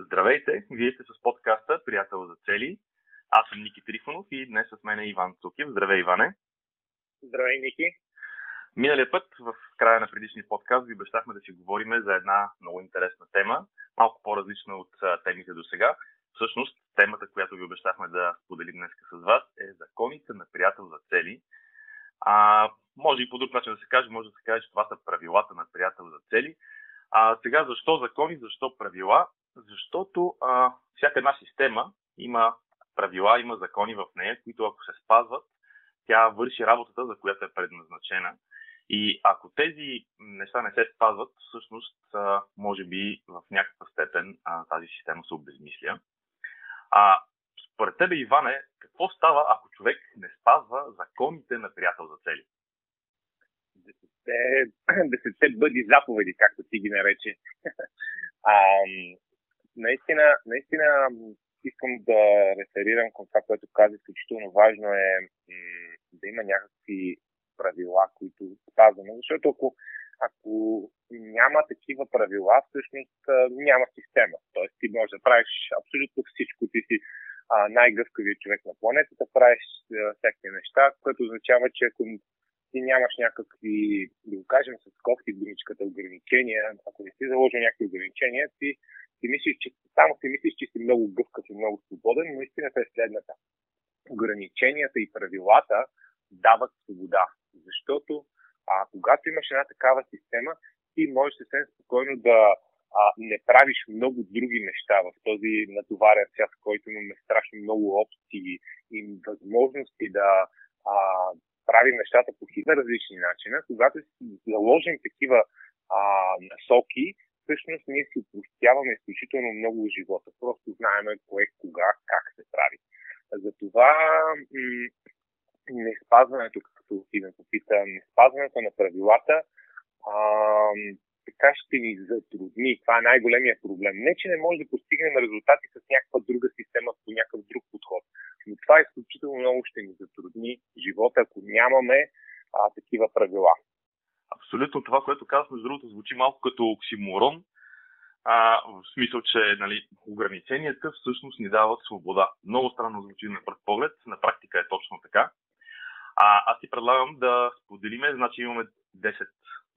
Здравейте, вие сте с подкаста Приятел за цели. Аз съм Ники Трифонов и днес с мен е Иван Цукив. Здравей, Иване. Здравей, Ники. Миналия път, в края на предишния подкаст, ви обещахме да си говорим за една много интересна тема, малко по-различна от темите до сега. Всъщност, темата, която ви обещахме да споделим днес с вас, е законите на приятел за цели. А, може и по друг начин да се каже, може да се каже, че това са правилата на приятел за цели. А сега защо закони, защо правила? Защото а, всяка една система има правила, има закони в нея, които ако се спазват, тя върши работата, за която е предназначена. И ако тези неща не се спазват, всъщност, а, може би в някаква степен а, тази система се обезмисля. А според тебе, Иване, какво става, ако човек не спазва законите на приятел за цели? Десетте бъди заповеди, както ти ги нарече. а, наистина, наистина искам да реферирам към това, което каза. Изключително важно е да има някакви правила, които спазваме. Защото ако, ако няма такива правила, всъщност няма система. Тоест ти можеш да правиш абсолютно всичко. Ти си най-гъвкавият човек на планетата, правиш всякакви неща, което означава, че ако ти нямаш някакви, да го кажем с кофти думичката, ограничения, ако не си заложил някакви ограничения, ти, ти мислиш, че само си мислиш, че си много гъвкав и много свободен, но истината е следната. Ограниченията и правилата дават свобода, защото а, когато имаш една такава система, ти можеш съвсем спокойно да а, не правиш много други неща в този натоварен свят, който имаме страшно много опции и възможности да а, правим нещата по хитна различни начина. Когато си заложим такива а, насоки, всъщност ние си упростяваме изключително много живота. Просто знаем кое, кога, как се прави. Затова м- не спазването, както ти ме попита, не спазването на правилата а, така ще ни затрудни. Това е най-големия проблем. Не, че не може да постигнем резултати с някаква друга система, по някакъв друг подход. Но това изключително много ще ни затрудни живота, ако нямаме а, такива правила. Абсолютно това, което казах, между другото, звучи малко като оксиморон, а, в смисъл, че нали, ограниченията всъщност ни дават свобода. Много странно звучи на пръв поглед, на практика е точно така. А, аз ти предлагам да споделиме, значи имаме 10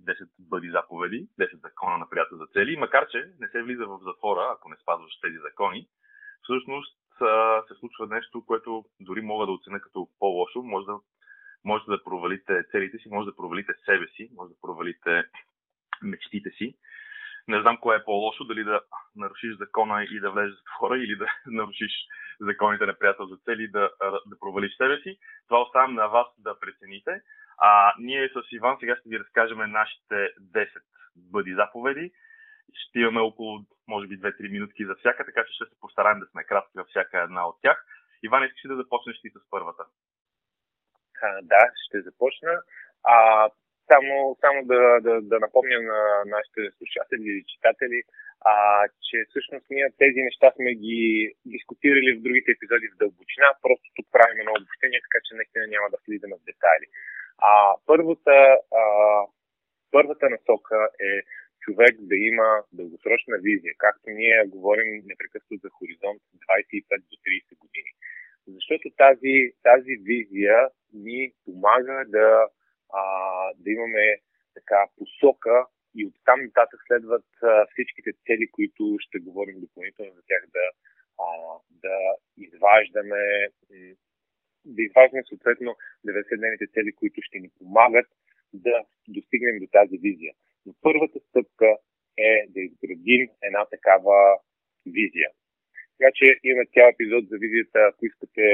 10 бъди заповеди, 10 закона на приятел за цели, макар че не се влиза в затвора, ако не спазваш тези закони, всъщност се случва нещо, което дори мога да оценя като по-лошо. Може да, може да провалите целите си, може да провалите себе си, може да провалите мечтите си. Не знам кое е по-лошо, дали да нарушиш закона и да влезеш в затвора или да нарушиш законите на приятел за цели да, да провалиш себе си. Това оставям на вас да прецените. А, ние с Иван сега ще ви разкажем нашите 10 бъди заповеди. Ще имаме около, може би, 2-3 минутки за всяка, така че ще се постараем да сме кратки във всяка една от тях. Иван, искаш да започнеш ти с първата? А, да, ще започна. А, само, само да, да, да напомня на нашите слушатели и читатели, а, че всъщност ние тези неща сме ги дискутирали в другите епизоди в дълбочина, просто тук правим едно обобщение, така че наистина няма да влизаме в детайли. А, първата, а, първата насока е човек да има дългосрочна визия, както ние говорим непрекъснато за хоризонт 25 до 30 години. Защото тази, тази визия ни помага да, а, да имаме така посока и оттам нататък следват а, всичките цели, които ще говорим допълнително за тях да, а, да изваждаме да изваждаме съответно 90-дневните цели, които ще ни помагат да достигнем до тази визия. Но първата стъпка е да изградим една такава визия. Така че имаме цял епизод за визията, ако искате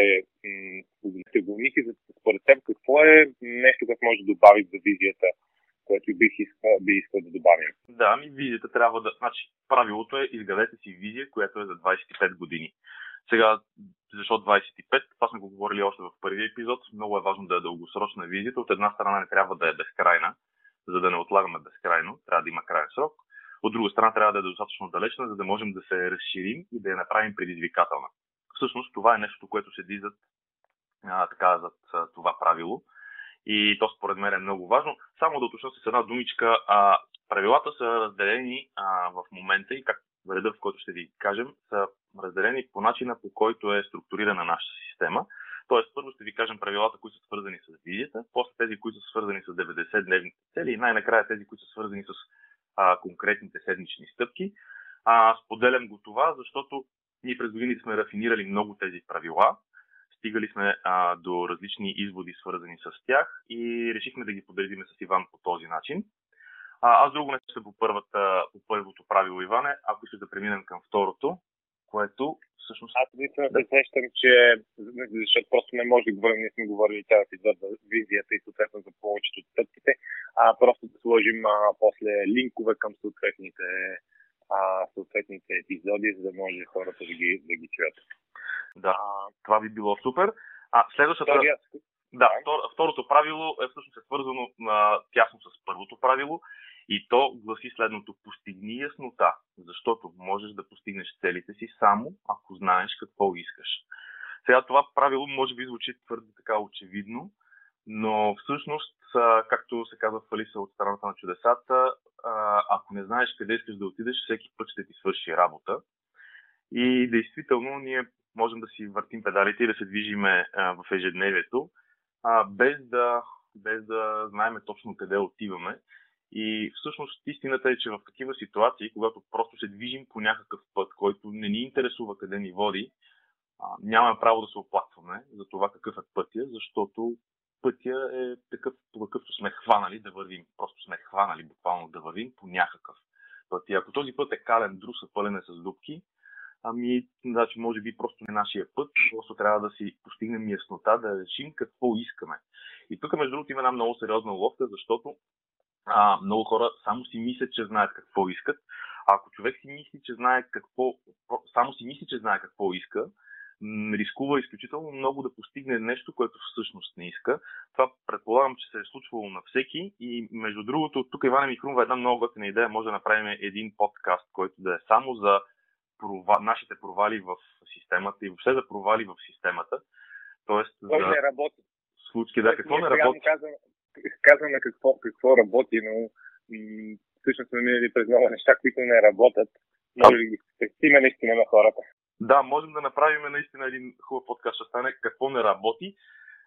погледнете го. Ники, според теб какво е нещо, което може да добави за визията, което бих искал, би искал да добавим? Да, ми визията трябва да... Значи, правилото е изградете си визия, която е за 25 години. Сега, защо 25? Това сме го говорили още в първия епизод. Много е важно да е дългосрочна визията. От една страна не трябва да е безкрайна, за да не отлагаме безкрайно. Трябва да има крайен срок. От друга страна трябва да е достатъчно далечна, за да можем да се разширим и да я направим предизвикателна. Всъщност това е нещо, което седи зад, а, така, зад а, това правило. И то според мен е много важно. Само да уточня с една думичка. А, правилата са разделени а, в момента и как реда, в който ще ви кажем, са разделени по начина, по който е структурирана нашата система. Тоест, първо ще ви кажем правилата, които са свързани с визията, после тези, които са свързани с 90-дневните цели и най-накрая тези, които са свързани с а, конкретните седмични стъпки. А, споделям го това, защото ние през годините сме рафинирали много тези правила, стигали сме а, до различни изводи, свързани с тях и решихме да ги подредиме с Иван по този начин. А, аз друго не ще по, първата, по първото правило, Иване, ако искаш да преминем към второто, което всъщност... Аз наистина се сещам, че защото просто не може да говорим, ние сме говорили цял епизод за визията и съответно за повечето от стъпките, а просто да сложим а, после линкове към съответните, а, съответните епизоди, за да може хората да ги, да ги чуят. Да, това би било супер. А следващата... Втория... Да, втор, второто правило е всъщност е свързано а, тясно с първото правило и то гласи следното постигни яснота, защото можеш да постигнеш целите си само ако знаеш какво искаш. Сега това правило може би звучи твърде така очевидно, но всъщност, както се казва в Алиса от страната на чудесата, ако не знаеш къде искаш да отидеш, всеки път ще ти свърши работа. И действително ние можем да си въртим педалите и да се движиме в ежедневието, без да, без да знаем точно къде отиваме. И всъщност истината е, че в такива ситуации, когато просто се движим по някакъв път, който не ни интересува къде ни води, нямаме право да се оплакваме за това какъв е пътя, защото пътя е такъв, по какъвто сме хванали да вървим. Просто сме хванали буквално да вървим по някакъв път. И ако този път е кален, друс, пълен е с дубки, ами, значи, може би просто не нашия път, просто трябва да си постигнем яснота, да решим какво искаме. И тук, между другото, има една много сериозна ловка, защото а, много хора само си мислят, че знаят какво искат. А ако човек си мисли, че знае какво, само си мисли, че знае какво иска, рискува изключително много да постигне нещо, което всъщност не иска. Това предполагам, че се е случвало на всеки и между другото, тук Ивана ми хрумва една много готина идея, може да направим един подкаст, който да е само за прова... нашите провали в системата и въобще за провали в системата. Тоест, Кой за... не работи? Случки, да, какво не работи? Казваме, казваме какво, какво работи, но м- всъщност сме минали през много неща, които не работят. Може да ги спестиме наистина на хората. Да, можем да направим наистина един хубав подкаст, ще стане какво не работи.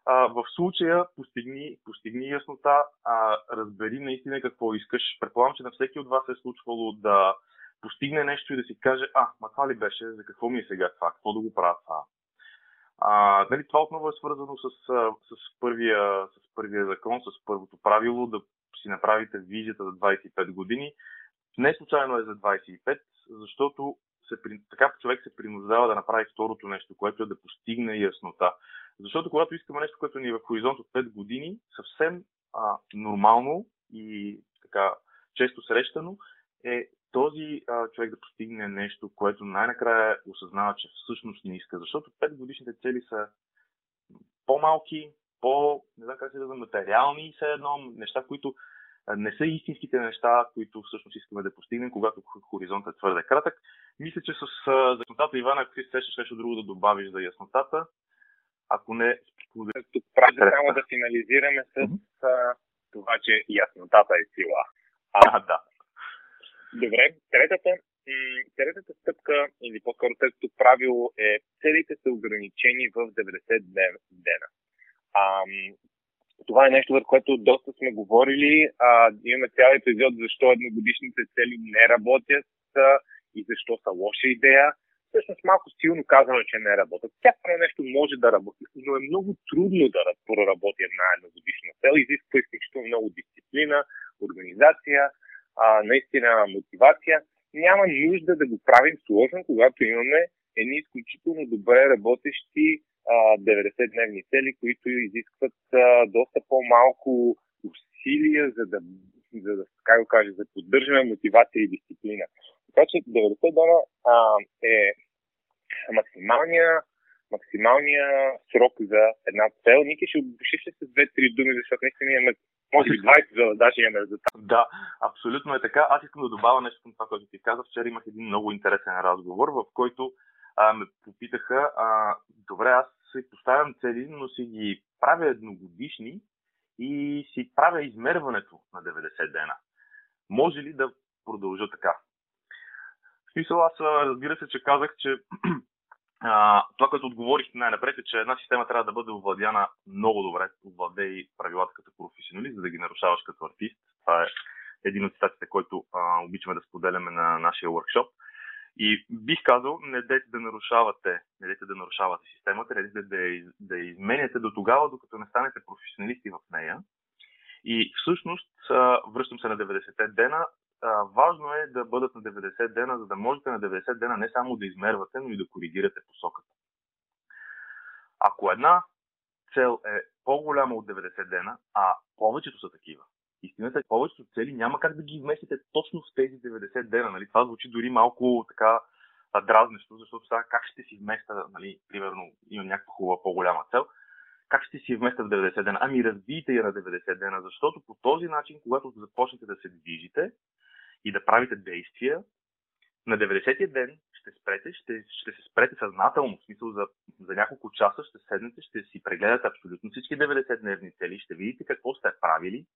А, в случая постигни, постигни яснота, а, разбери наистина какво искаш. Предполагам, че на всеки от вас е случвало да постигне нещо и да си каже, а, ма това ли беше, за какво ми е сега това, какво да го правя това. А, нали, това отново е свързано с, с, първия, с първия закон, с първото правило, да си направите визията за 25 години. Не случайно е за 25, защото се, така човек се принуждава да направи второто нещо, което е да постигне яснота. Защото когато искаме нещо, което ни е в хоризонт от 5 години, съвсем а, нормално и така често срещано е този а, човек да постигне нещо, което най-накрая осъзнава, че всъщност не иска. Защото 5 годишните цели са по-малки, по, не знам как се да материални все едно, неща, които не са истинските неща, които всъщност искаме да постигнем, когато хоризонтът е твърде кратък. Мисля, че с яснотата, Ивана, ако си сещаш нещо друго да добавиш за яснотата, ако не... Тук прави само да финализираме с mm-hmm. това, че яснотата е сила. А, а да. Добре, третата, третата стъпка, или по-скоро третото правило е целите са ограничени в 90 дена. А, това е нещо, върху което доста сме говорили. А, имаме цял епизод защо едногодишните цели не работят и защо са лоша идея. Всъщност малко силно казано, че не работят. Всяко нещо може да работи, но е много трудно да проработи една едногодишна цел. Изисква изключително много дисциплина, организация, а, наистина мотивация. Няма нужда да го правим сложно, когато имаме едни изключително добре работещи 90-дневни цели, които изискват а, доста по-малко усилия, за да, за да как го кажа, за поддържане мотивация и дисциплина. Така че 90 дена а, е максималния, максималния срок за една цел. Ники ще обобщиш с две-три думи, защото наистина имаме може би 20 за даже имаме резултат. Да, абсолютно е така. Аз искам да добавя нещо към това, което ти казах. Вчера имах един много интересен разговор, в който а, ме попитаха, а, добре, аз си поставям цели, но си ги правя едногодишни и си правя измерването на 90 дена. Може ли да продължа така? В смисъл, аз разбира се, че казах, че а, това, което отговорих най-напред е, че една система трябва да бъде овладяна много добре, овладей правилата като професионалист, за да ги нарушаваш като артист. Това е един от цитатите, който а, обичаме да споделяме на нашия workshop. И бих казал, не дайте да нарушавате, не дайте да нарушавате системата, не дайте да, да изменяте до тогава, докато не станете професионалисти в нея. И всъщност, връщам се на 90-те дена, важно е да бъдат на 90 дена, за да можете на 90 дена не само да измервате, но и да коригирате посоката. Ако една цел е по-голяма от 90 дена, а повечето са такива, истината е, повечето цели няма как да ги вместите точно в тези 90 дена. Нали? Това звучи дори малко така дразнещо, защото сега как ще си вместа, нали, примерно имам някаква хубава по-голяма цел, как ще си вместа в 90 дена? Ами разбийте я на 90 дена, защото по този начин, когато започнете да се движите и да правите действия, на 90-я ден ще спрете, ще, ще се спрете съзнателно, в смисъл за, за няколко часа ще седнете, ще си прегледате абсолютно всички 90-дневни цели, ще видите какво сте правили,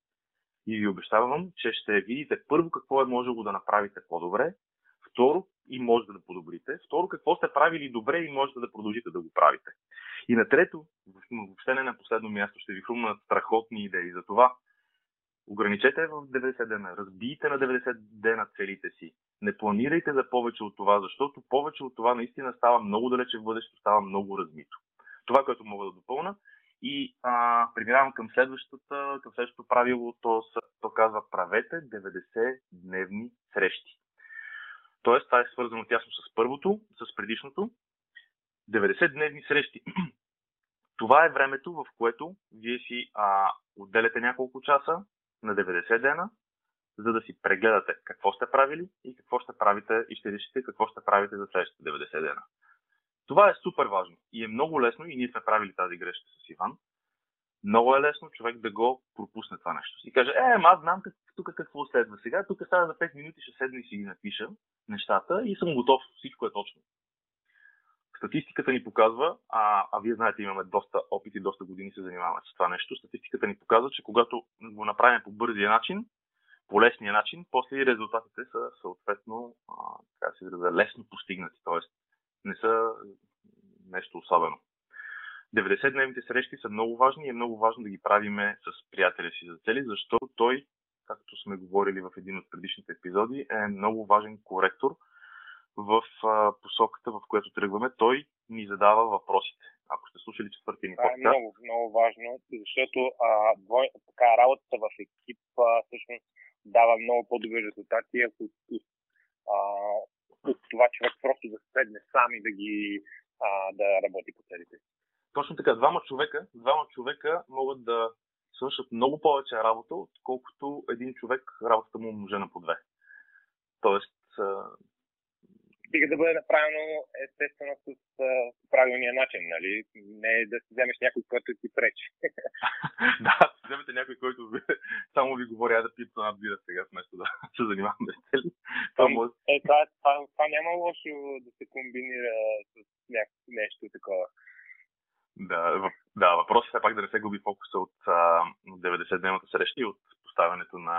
и ви обещавам, че ще видите първо какво е можело да направите по-добре, второ и може да подобрите, второ какво сте правили добре и можете да продължите да го правите. И на трето, въобще не на последно място, ще ви хрумнат страхотни идеи за това. Ограничете в 90 дена, разбийте на 90 дена целите си. Не планирайте за повече от това, защото повече от това наистина става много далече в бъдещето, става много размито. Това, което мога да допълна, и а, преминавам към следващата, към следващото правило, то, то казва правете 90-дневни срещи. Тоест, това е свързано тясно с първото, с предишното. 90-дневни срещи. Това е времето, в което вие си а, отделяте няколко часа на 90 дена, за да си прегледате какво сте правили и какво ще правите и ще решите какво ще правите за следващите 90 дена. Това е супер важно и е много лесно и ние сме правили тази грешка с Иван. Много е лесно човек да го пропусне това нещо. И каже, е, аз знам как, тук какво следва сега, тук сега за 5 минути ще седна и си ги напиша нещата и съм готов, всичко е точно. Статистиката ни показва, а, а вие знаете, имаме доста опит и доста години се занимаваме с това нещо, статистиката ни показва, че когато го направим по бързия начин, по лесния начин, после и резултатите са съответно, а, така се изразя, лесно постигнати. Тоест, не са нещо особено. 90-дневните срещи са много важни и е много важно да ги правиме с приятеля си за цели, защото той, както сме говорили в един от предишните епизоди, е много важен коректор в а, посоката, в която тръгваме. Той ни задава въпросите. Ако сте слушали четвъртия ни подкаст. Това е много, много важно, защото а, двой, така, работата в екип а, всъщност дава много по-добри резултати, ако а, от това човек просто да седне сам и да ги а, да работи по целите. Точно така. Двама човека, двама човека могат да свършат много повече работа, отколкото един човек работата му умножена по две. Тоест, стига да бъде направено естествено с, правилния начин, нали? Не е да си вземеш някой, който ти пречи. да, вземете някой, който само ви говори, да пият една бира сега, вместо да се занимаваме с цели. Това, може... е, това, това, това, няма лошо да се комбинира с някакво нещо такова. Да, да, въпросът е пак да не се губи фокуса от 90-дневната среща и от поставянето на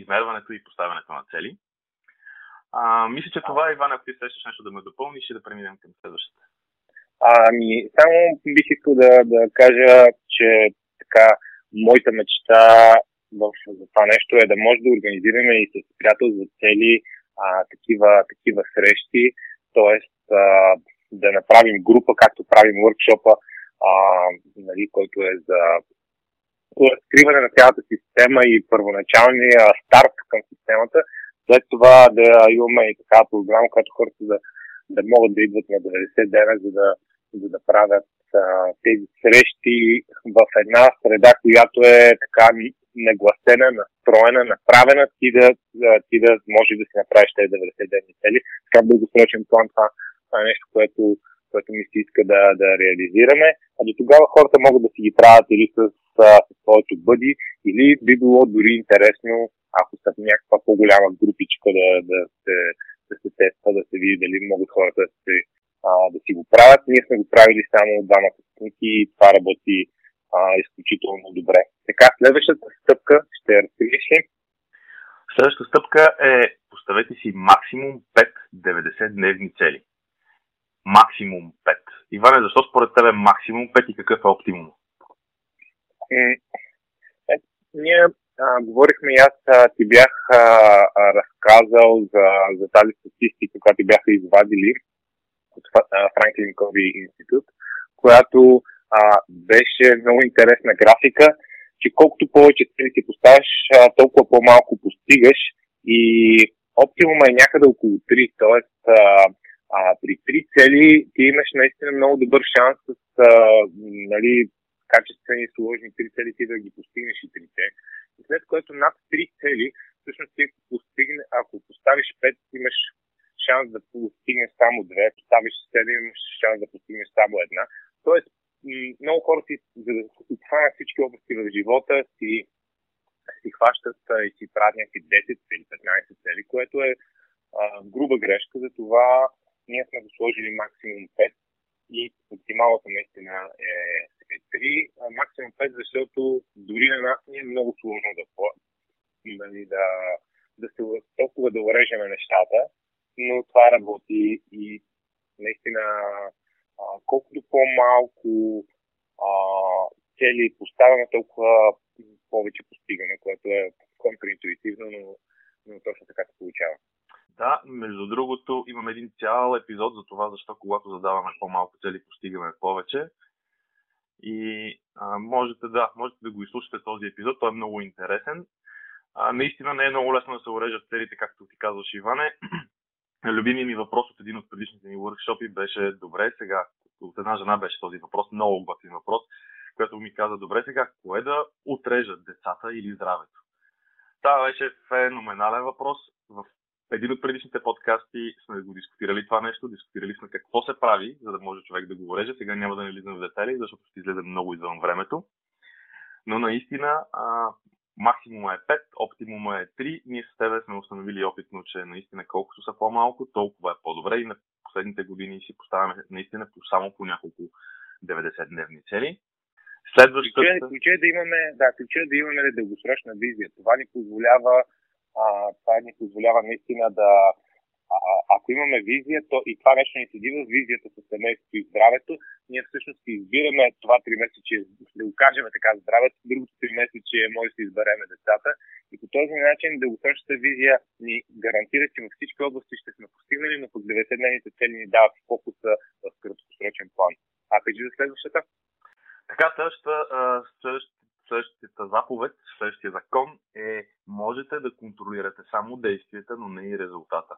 измерването и поставянето на цели. А, мисля, че това, Иван, ако ти срещаш нещо да ме допълниш и да преминем към следващата. Ами, само бих искал да, да кажа, че така, моята мечта в, за това нещо е да може да организираме и с приятел за цели а, такива, такива срещи, т.е. да направим група, както правим workshop а, нали, който е за разкриване на цялата система и първоначалния старт към системата, след това да имаме и такава програма, която хората да, да могат да идват на 90 дена, за да, за да правят а, тези срещи в една среда, която е така нагласена, настроена, направена, ти да, ти да може да си направиш тези 90 дни цели. Така дългосрочен план това е нещо, което, което ми се иска да, да реализираме. А до тогава хората могат да си ги правят или с, с, с своето бъди, или би било дори интересно ако са в някаква по-голяма групичка да, да, се, да се тества, да се види дали могат хората да, се, а, да си го правят. Ние сме го правили само двамата стъпки и това работи а, изключително добре. Така, следващата стъпка ще я разкриеш ли? Следващата стъпка е поставете си максимум 5 90-дневни цели. Максимум 5. Иване, защо според тебе максимум 5 и какъв е оптимум? Е, е, ние а, говорихме и аз а, ти бях а, разказал за, за тази статистика, която бяха извадили от Франклин Кови институт, която а, беше много интересна графика, че колкото повече цели си поставяш, а, толкова по-малко постигаш и оптимума е някъде около 3, т.е. А, при три цели ти имаш наистина много добър шанс с а, нали, качествени сложни три цели ти да ги постигнеш и трите. След което над три цели, всъщност ти постигне, ако поставиш пет, имаш шанс да постигнеш само две, поставиш седем, имаш шанс да постигнеш само една. Тоест, много хора си, за всички области в живота, си, си хващат и си правят някакви 10 или 15 цели, което е а, груба грешка, затова ние сме го сложили максимум 5 и оптималната наистина е 3, а максимум 5, защото дори на нас ни е много сложно да, нали, да, да се толкова да урежеме нещата, но това работи и наистина а, колкото по-малко а, цели поставяме, толкова повече постигаме, което е контринтуитивно, но, но точно така се получава. Да, между другото, имам един цял епизод за това, защо когато задаваме по-малко цели, постигаме повече. И а, можете, да, можете да го изслушате този епизод, той е много интересен. А, наистина не е много лесно да се урежат целите, както ти казваш, Иване. Любимият ми въпрос от един от предишните ни workshop беше, добре, сега, от една жена беше този въпрос, много готин въпрос, която ми каза, добре, сега, кое да отрежат децата или здравето? Това беше феноменален въпрос. В един от предишните подкасти сме го дискутирали това нещо, дискутирали сме какво се прави, за да може човек да го уреже. Сега няма да не влизам в детайли, защото ще излезе много извън времето. Но наистина а, максимума е 5, оптимума е 3. Ние с тебе сме установили опитно, че наистина колкото са по-малко, толкова е по-добре и на последните години си поставяме наистина по, само по няколко 90-дневни цели. Следващата... Ключе, е да имаме, да, ключе да имаме дългосрочна визия. Това ни позволява това ни позволява наистина да, ако имаме визия, то и това нещо ни седи в визията с семейството и здравето, ние всъщност избираме това три месече, да го кажем така, здравето, другото три месече може да си избереме децата. И по този начин дългосрочната визия ни гарантира, че във всички области ще сме постигнали, но по 90-дневните цели ни дават фокуса в краткосрочен план. А кажи за следващата? Така, следващата, следващата заповед, следващия закон е можете да контролирате само действията, но не и резултата.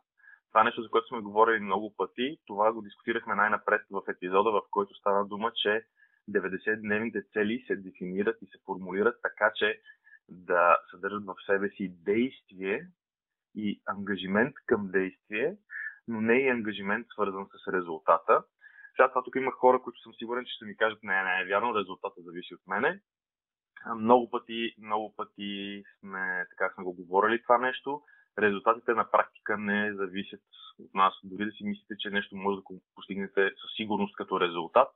Това е нещо, за което сме говорили много пъти. Това го дискутирахме най-напред в епизода, в който стана дума, че 90-дневните цели се дефинират и се формулират така, че да съдържат в себе си действие и ангажимент към действие, но не и ангажимент свързан с резултата. Сега това тук има хора, които съм сигурен, че ще ми кажат, не, не е вярно, резултата зависи от мене. Много пъти, много пъти сме, така сме го говорили това нещо. Резултатите на практика не зависят от нас. Дори да си мислите, че нещо може да постигнете със сигурност като резултат,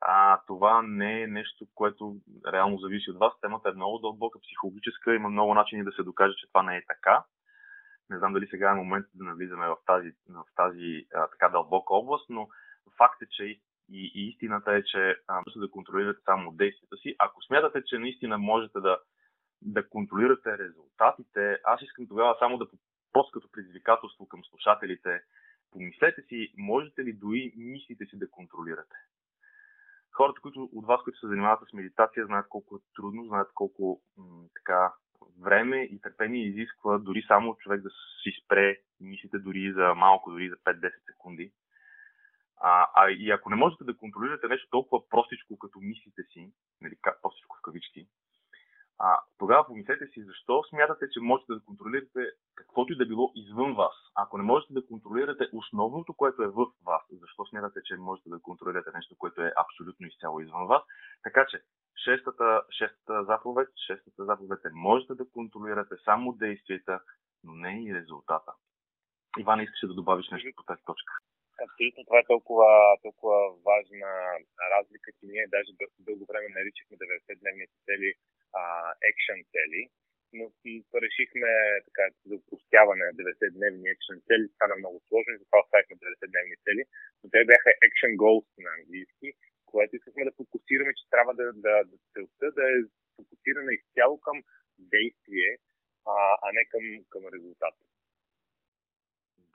а, това не е нещо, което реално зависи от вас. Темата е много дълбока, психологическа, има много начини да се докаже, че това не е така. Не знам дали сега е момент да навлизаме в тази, в тази а, така дълбока област, но факт е, че и, и истината е, че можете да контролирате само действията си. Ако смятате, че наистина можете да, да контролирате резултатите, аз искам тогава само да просто като предизвикателство към слушателите, помислете си, можете ли дори мислите си да контролирате. Хората които, от вас, които се занимават с медитация, знаят колко е трудно, знаят колко м- така, време и търпение изисква дори само човек да си спре мислите дори за малко, дори за 5-10 секунди. А, а и ако не можете да контролирате нещо толкова простичко, като мислите си, нали, простичко в кавички, а, тогава помислете си защо смятате, че можете да контролирате каквото и да било извън вас. Ако не можете да контролирате основното, което е в вас, защо смятате, че можете да контролирате нещо, което е абсолютно изцяло извън вас. Така че, шестата, шестата заповед, шестата заповед е можете да контролирате само действията, но не и резултата. Иван, искаше да добавиш нещо по тази точка. Абсолютно това е толкова, толкова важна разлика, че ние даже дълго време наричахме 90-дневните цели екшен цели. но решихме така, за упростяване на 90-дневни екшен цели. Стана много сложно и затова оставихме 90-дневни цели. Но те бяха action goals на английски, което искахме да фокусираме, че трябва да, да, да целта да е фокусирана изцяло към действие, а, а не към, към резултат.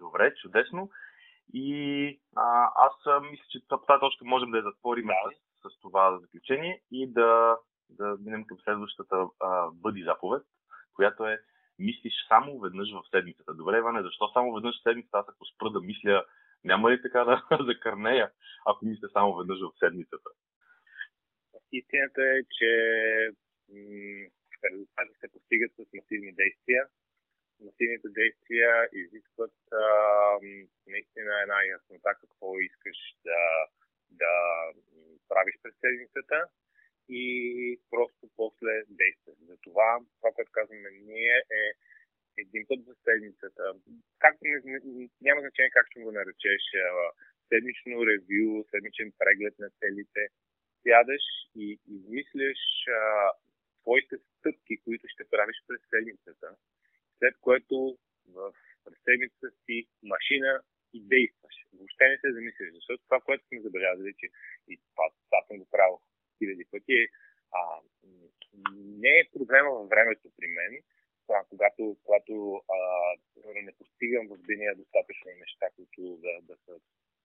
Добре, чудесно. И а, аз мисля, че тази точка можем да я затворим да. С, с това заключение и да, да минем към следващата а, бъди заповед, която е мислиш само веднъж в седмицата. Добре, Иване, защо само веднъж в седмицата? Аз ако спра да мисля, няма ли така да закърнея, ако мисля само веднъж в седмицата? Истината е, че м- резултати се постигат с масивни действия. Масивните действия изискват а, наистина една яснота какво искаш да, да правиш през седмицата и просто после действаш. Затова това, което казваме ние е един път за седмицата. Както не, няма значение как ще го наречеш, седмично ревю, седмичен преглед на целите. Сядаш и измисляш твоите стъпки, които ще правиш през седмицата, след което в през седмицата си машина и действаш. Въобще не се замисляш, защото това, забелязали, че и това, това съм го правил хиляди пъти, а, не е проблема във времето при мен, това, когато, когато а, не постигам в деня достатъчно неща, които да, да са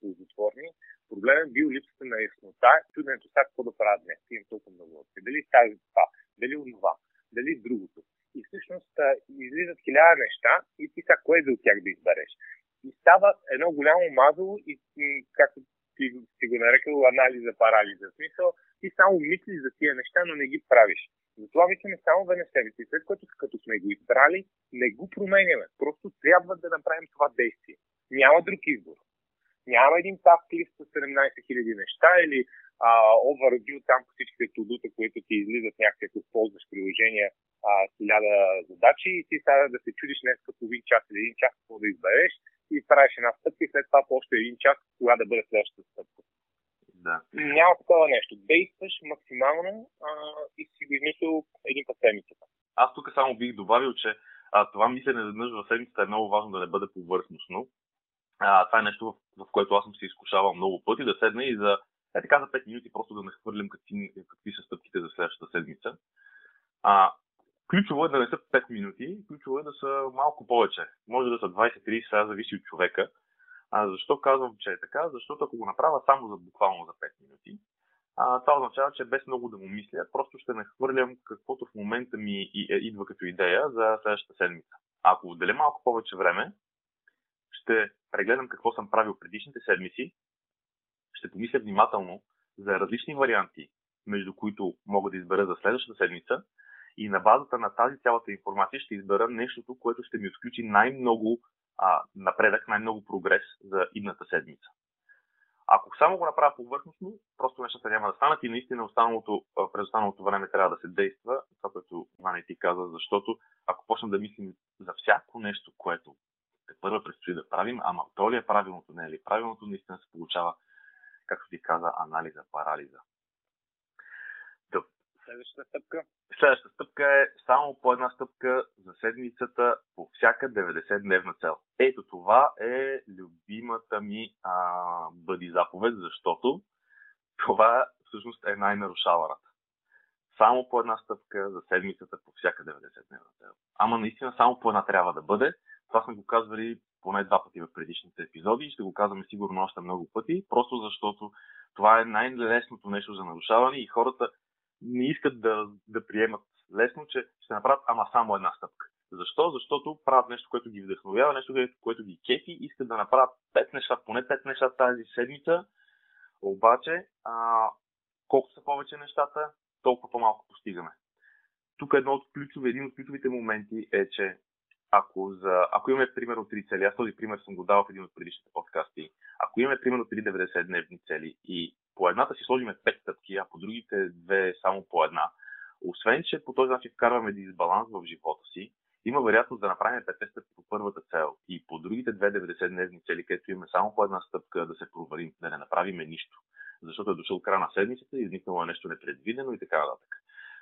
ползотворни. Проблемът е бил липсата на яснота, чуденето сега какво да правя днес. Имам толкова много опции. Дали тази това, дали онова, дали другото. И всъщност а, излизат хиляда неща и ти сега кое за от тях да избереш. И става едно голямо мазало и, както ти, ти го нарекал, анализа, парализа. В смисъл, ти само мислиш за тия неща, но не ги правиш. Затова мислиме само веднъж себе си. След което, като сме го избрали, не го променяме. Просто трябва да направим това действие. Няма друг избор. Няма един task лист с 17 000 неща или overview там по всичките тудута, които ти излизат някакви, ако ползваш приложения, а, хиляда задачи и ти сега да се чудиш днес един час или един час какво да избереш и правиш една стъпка и след това по още един час кога да бъде следващата стъпка. Да. Няма такова нещо. Действаш максимално а, и си го измислил един път седмицата. Аз тук само бих добавил, че а, това мислене веднъж в седмицата е много важно да не бъде повърхностно. А, това е нещо, в, в което аз съм се изкушавал много пъти, да седна и за, е така за 5 минути просто да не хвърлям какви, какви са стъпките за следващата седмица. А, ключово е да не са 5 минути, ключово е да са малко повече. Може да са 20-30, сега зависи от човека. А, защо казвам, че е така? Защото ако го направя само за буквално за 5 минути, а, това означава, че без много да му мисля, просто ще нахвърлям каквото в момента ми е, идва като идея за следващата седмица. А ако отделя малко повече време, ще прегледам какво съм правил предишните седмици, ще помисля внимателно за различни варианти, между които мога да избера за следващата седмица и на базата на тази цялата информация ще избера нещото, което ще ми отключи най-много а, напредък, най-много прогрес за идната седмица. Ако само го направя повърхностно, просто нещата няма да станат и наистина останалото, през останалото време трябва да се действа, това, което Ваня ти каза, защото ако почнем да мислим за всяко нещо, което те първо предстои да правим, ама то ли е правилното, не е ли правилното, наистина се получава, както ти каза, анализа, парализа. Следващата стъпка? Следващата стъпка е само по една стъпка за седмицата по всяка 90-дневна цел. Ето това е любимата ми а, бъди заповед, защото това всъщност е най-нарушаваната. Само по една стъпка за седмицата по всяка 90-дневна цел. Ама наистина само по една трябва да бъде. Това сме го казвали поне два пъти в предишните епизоди и ще го казваме сигурно още много пъти, просто защото това е най-лесното нещо за нарушаване и хората не искат да, да приемат лесно, че ще направят ама само една стъпка. Защо? Защото правят нещо, което ги вдъхновява, нещо, което ги кефи, искат да направят пет неща, поне пет неща тази седмица, обаче а, колкото са повече нещата, толкова по-малко постигаме. Тук едно от ключови, един от ключовите моменти е, че ако, за, ако имаме примерно три цели, аз този пример съм го дал в един от предишните подкасти, ако имаме примерно 3 90-дневни цели и по едната си сложиме 5 стъпки, а по другите две само по една, освен, че по този начин вкарваме дисбаланс в живота си, има вероятност да направим 5 стъпки по първата цел и по другите две 90-дневни цели, където имаме само по една стъпка да се провалим, да не направиме нищо. Защото е дошъл края на седмицата, изникнало е нещо непредвидено и така нататък.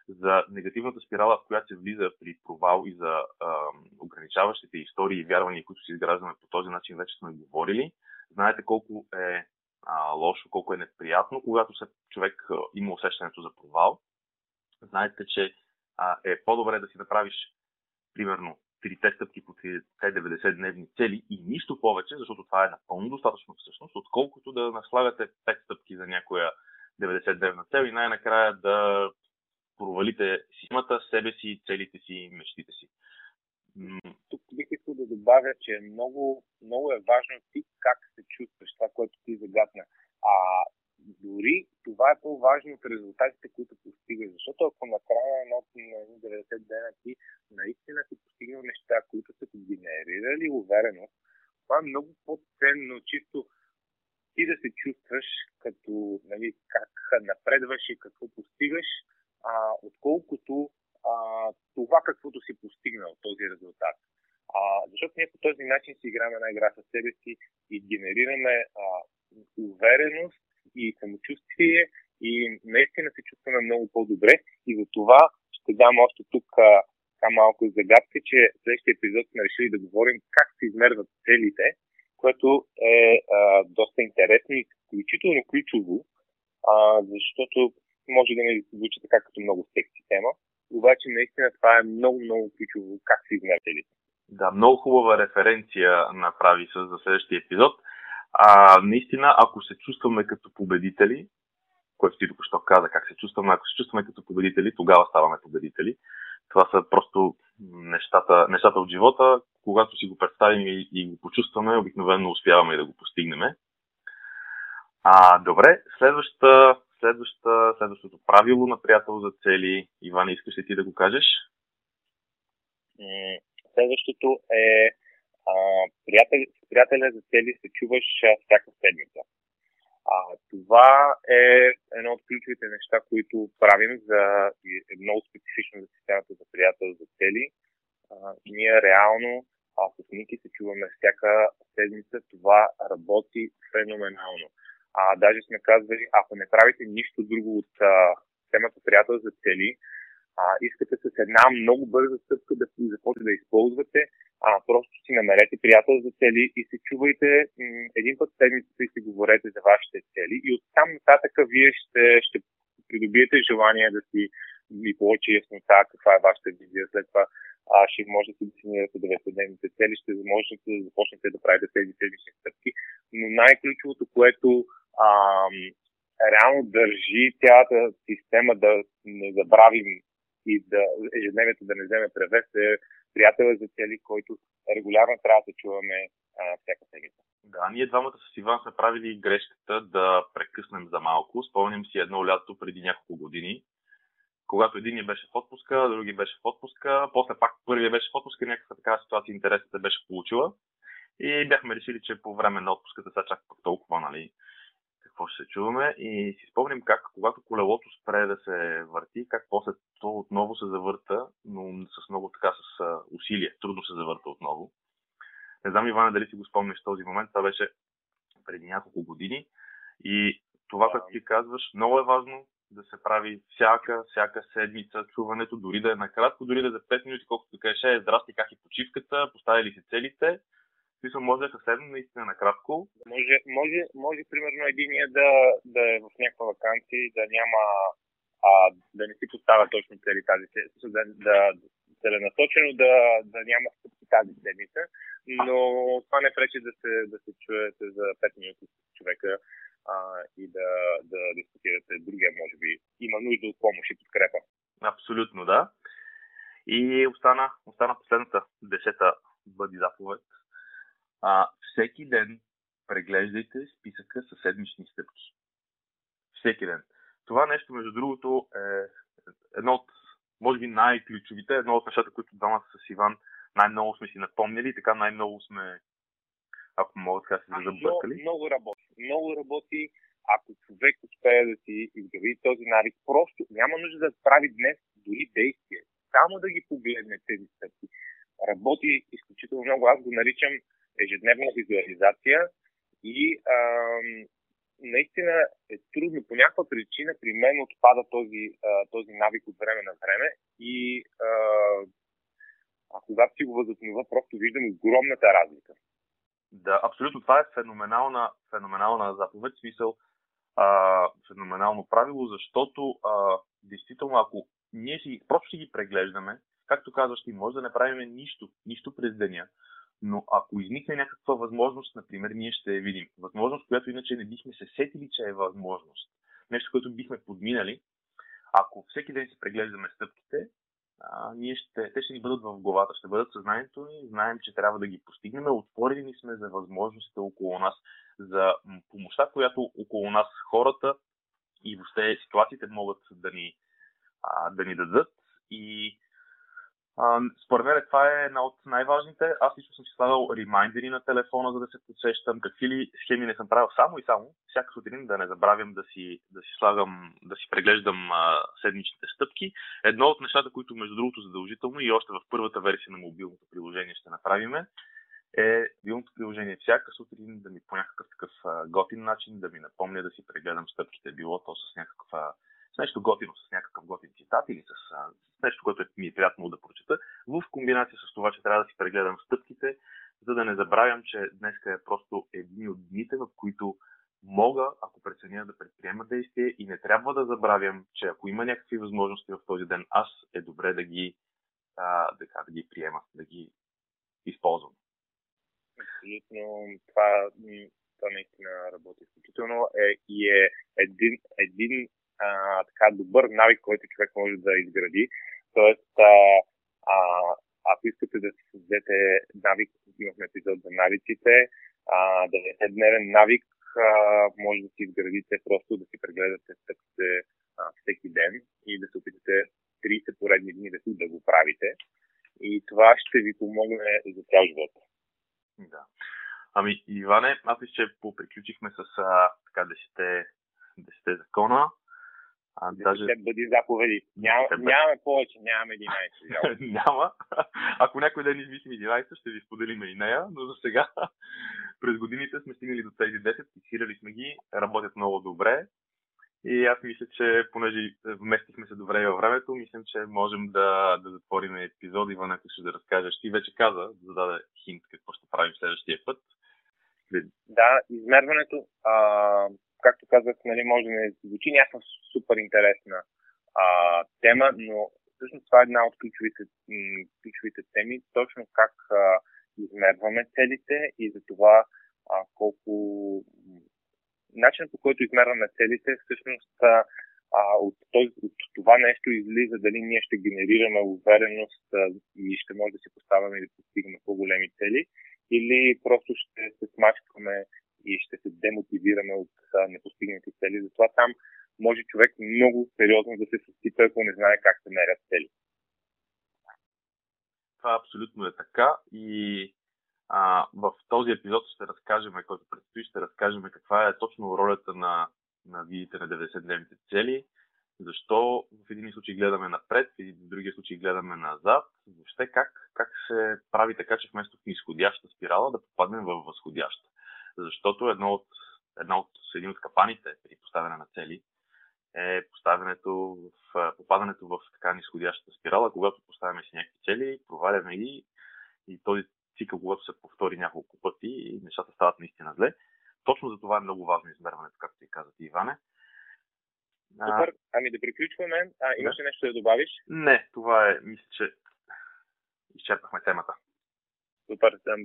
за негативната спирала, в която се влиза при провал и за а, ограничаващите истории и вярвания, които си изграждаме по този начин, вече сме говорили. Знаете колко е а, лошо, колко е неприятно, когато се, човек а, има усещането за провал. Знаете, че а, е по-добре да си направиш, примерно, трите стъпки по 90-дневни цели и нищо повече, защото това е напълно достатъчно всъщност, отколкото да наслагате 5 стъпки за някоя 90-дневна цел и най-накрая да провалите системата, себе си, целите си, мечтите си. Тук бих искал да добавя, че много, много е важно ти как се чувстваш, това, което ти загадна. А дори това е по-важно от резултатите, които постигаш. Защото ако накрая на едно 90 дена ти наистина си постигнал неща, които са ти генерирали увереност, това е много по-ценно, чисто ти да се чувстваш като нали, как напредваш и какво постигаш, а, отколкото а, това каквото си постигнал, този резултат. А, защото ние по този начин си играме една игра със себе си и генерираме а, увереност и самочувствие и наистина се чувстваме много по-добре и за това ще дам още тук а, така малко загадка, че в следващия епизод сме решили да говорим как се измерват целите, което е а, доста интересно и включително ключово, а, защото може да не звучи така като много секси тема, обаче наистина това е много, много ключово как измерват целите. Да, много хубава референция направи с за следващия епизод. А, наистина, ако се чувстваме като победители, което ти току-що каза, как се чувстваме, ако се чувстваме като победители, тогава ставаме победители. Това са просто нещата, нещата от живота. Когато си го представим и, и го почувстваме, обикновено успяваме и да го постигнем. А, добре, следващата, следващата, следващото правило на приятел за цели. Иван, искаш ли ти да го кажеш? Следващото е а, приятел, приятеля за цели се чуваш всяка седмица. А, това е едно от ключовите неща, които правим за е много специфично за системата за приятел за цели. А, ние реално а, с Ники се чуваме всяка седмица. Това работи феноменално. А, даже сме казвали, ако не правите нищо друго от а, темата приятел за цели, а, искате с една много бърза стъпка да започнете да използвате, а, просто си намерете приятел за цели и се чувайте м- един път седмицата и си говорете за вашите цели и оттам нататък вие ще, ще придобиете желание да си ви получи яснота каква е вашата визия. След това а, ще можете да дефинирате 90-дневните цели, ще можете да започнете да правите тези седмични стъпки. Но най-ключовото, което а, реално държи цялата система да не забравим и да ежедневието да не вземе превес е приятел за цели, който регулярно трябва да чуваме а, всяка седмица. Да, ние двамата с Иван сме правили грешката да прекъснем за малко. Спомням си едно лято преди няколко години, когато един беше в отпуска, други беше в отпуска, после пак първия беше в отпуска, някаква такава ситуация интересната беше получила. И бяхме решили, че по време на отпуската сега чак пък толкова, нали, какво ще се чуваме и си спомним как, когато колелото спре да се върти, как после то отново се завърта, но с много така с усилие. Трудно се завърта отново. Не знам, Ивана, дали си го спомняш този момент. Това беше преди няколко години. И това, което ти казваш, много е важно да се прави всяка, всяка седмица чуването, дори да е накратко, дори да е за 5 минути, колкото да кажеш, е, здрасти, как и почивката, поставили си целите, Смисъл, може да е съвсем наистина накратко. Може, може, може примерно единия да, да е в някаква вакансия и да няма а, да не си поставя точно цели тази седмица, да, да, целенасочено да, да няма стъпки тази седмица, но това не пречи да се, да се чуете за 5 минути с човека а, и да, да дискутирате другия, може би, има нужда от помощ и подкрепа. Абсолютно, да. И остана, остана последната десета бъди заповед, а, всеки ден преглеждайте списъка със седмични стъпки. Всеки ден. Това нещо, между другото, е едно от, може би, най-ключовите, едно от нещата, които двамата с Иван най-много сме си напомнили, така най-много сме, ако мога така се забъркали. Много, много работи. Много работи. Ако човек успее да си изгради този навик, просто няма нужда да прави днес дори действие. Само да ги погледне тези стъпки. Работи изключително много. Аз го наричам ежедневна визуализация и ам, наистина е трудно. По някаква причина при мен отпада този, а, този навик от време на време и а, а когато си го възобновя, просто виждам огромната разлика. Да, абсолютно. Това е феноменална, феноменална заповед, смисъл а, феноменално правило, защото а, действително, ако ние си, просто си ги преглеждаме, както казваш ти, може да не правим нищо, нищо през деня, но ако изникне някаква възможност, например, ние ще я видим. Възможност, която иначе не бихме се сетили, че е възможност. Нещо, което бихме подминали. Ако всеки ден си преглеждаме стъпките, а, ние ще, те ще ни бъдат в главата, ще бъдат съзнанието ни, знаем, че трябва да ги постигнем, отворени сме за възможностите около нас, за помощта, която около нас хората и въобще ситуациите могат да ни, а, да ни дадат. И според мен това е една от най-важните. Аз лично съм си слагал ремайндери на телефона, за да се подсещам. Какви ли схеми не съм правил само и само. Всяка сутрин да не забравям да си, да си слагам, да си преглеждам а, седмичните стъпки. Едно от нещата, които между другото задължително и още в първата версия на мобилното приложение ще направиме, е мобилното приложение всяка сутрин да ми по някакъв такъв готин начин да ми напомня да си прегледам стъпките. Било то с някаква с нещо готино, с някакъв готин цитат или с, с нещо, което ми е приятно да прочета, в комбинация с това, че трябва да си прегледам стъпките, за да не забравям, че днес е просто едни от дните, в които мога, ако преценя да предприема действие и не трябва да забравям, че ако има някакви възможности в този ден, аз е добре да ги, а, да, да ги приема, да ги използвам. Абсолютно. Това, това наистина работи изключително е, и е един, един а, така добър навик, който човек може да изгради. Тоест, а, а, ако искате да си създадете навик, имахме епизод за навиците, да е дневен навик, може да си изградите просто да си прегледате стъпките всеки ден и да се опитате 30 поредни дни да, да го правите. И това ще ви помогне за цял живот. Да. Ами, Иване, аз мисля, че поприключихме с а, така, 10, 10 закона. А, даже... бъди заповеди. Няма, нямаме повече, нямаме 11. Няма. Ако някой ден измислим 11, ще ви споделим и нея, но за сега през годините сме стигнали до тези 10, фиксирали сме ги, работят много добре. И аз мисля, че понеже вместихме се добре във времето, мисля, че можем да, да затворим епизод. Иван, ако ще да разкажеш. Ти вече каза, да даде хинт какво ще правим следващия път. Да, измерването. А, както казах, нали, може да не звучи някаква супер интересна а, тема, но всъщност това е една от ключовите, м- ключовите теми, точно как а, измерваме целите и за това а, колко начинът по който измерваме целите, всъщност а, от, този, от това нещо излиза дали ние ще генерираме увереност а, и ще може да си поставяме или постигаме по-големи цели, или просто ще се смачкаме и ще се демотивираме от непостигнати цели. Затова там може човек много сериозно да се състипа, ако не знае как се мерят цели. Това абсолютно е така и а, в този епизод ще разкажем, който предстои, ще разкажем каква е точно ролята на, на видите на 90-дневните цели, защо в един случай гледаме напред, в другия случай гледаме назад, въобще как, как се прави така, че вместо в изходяща спирала да попаднем в възходяща защото едно от, една от, един от капаните при поставяне на цели е поставянето в, попадането в така нисходящата спирала, когато поставяме си някакви цели, проваляме ги и този цикъл, когато се повтори няколко пъти и нещата стават наистина зле. Точно за това е много важно измерването, както ти каза ти, Иване. Супер. Ами да приключваме. А, имаш ли нещо да добавиш? Не, това е, мисля, че изчерпахме темата.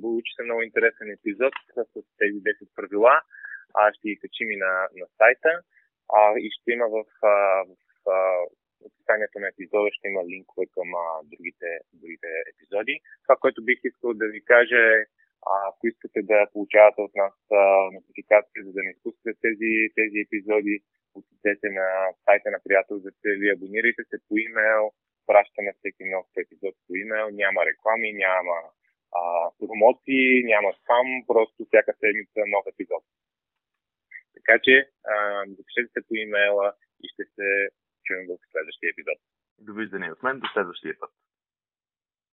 Получи се много интересен епизод с тези 10 правила. А, ще ги качим и на, на сайта. А, и ще има в, в, в описанието на епизода ще има линкове към а, другите, другите епизоди. Това, което бих искал да ви кажа е, ако искате да получавате от нас нотификация, за да не изпускате тези, тези епизоди, посетете на сайта на приятел за цели, абонирайте се по имейл, пращаме всеки нов епизод по имейл, няма реклами, няма а, промоции, няма сам, просто всяка седмица нов епизод. Така че запишете се по имейла и ще се чуем в следващия епизод. Довиждане от мен до следващия път.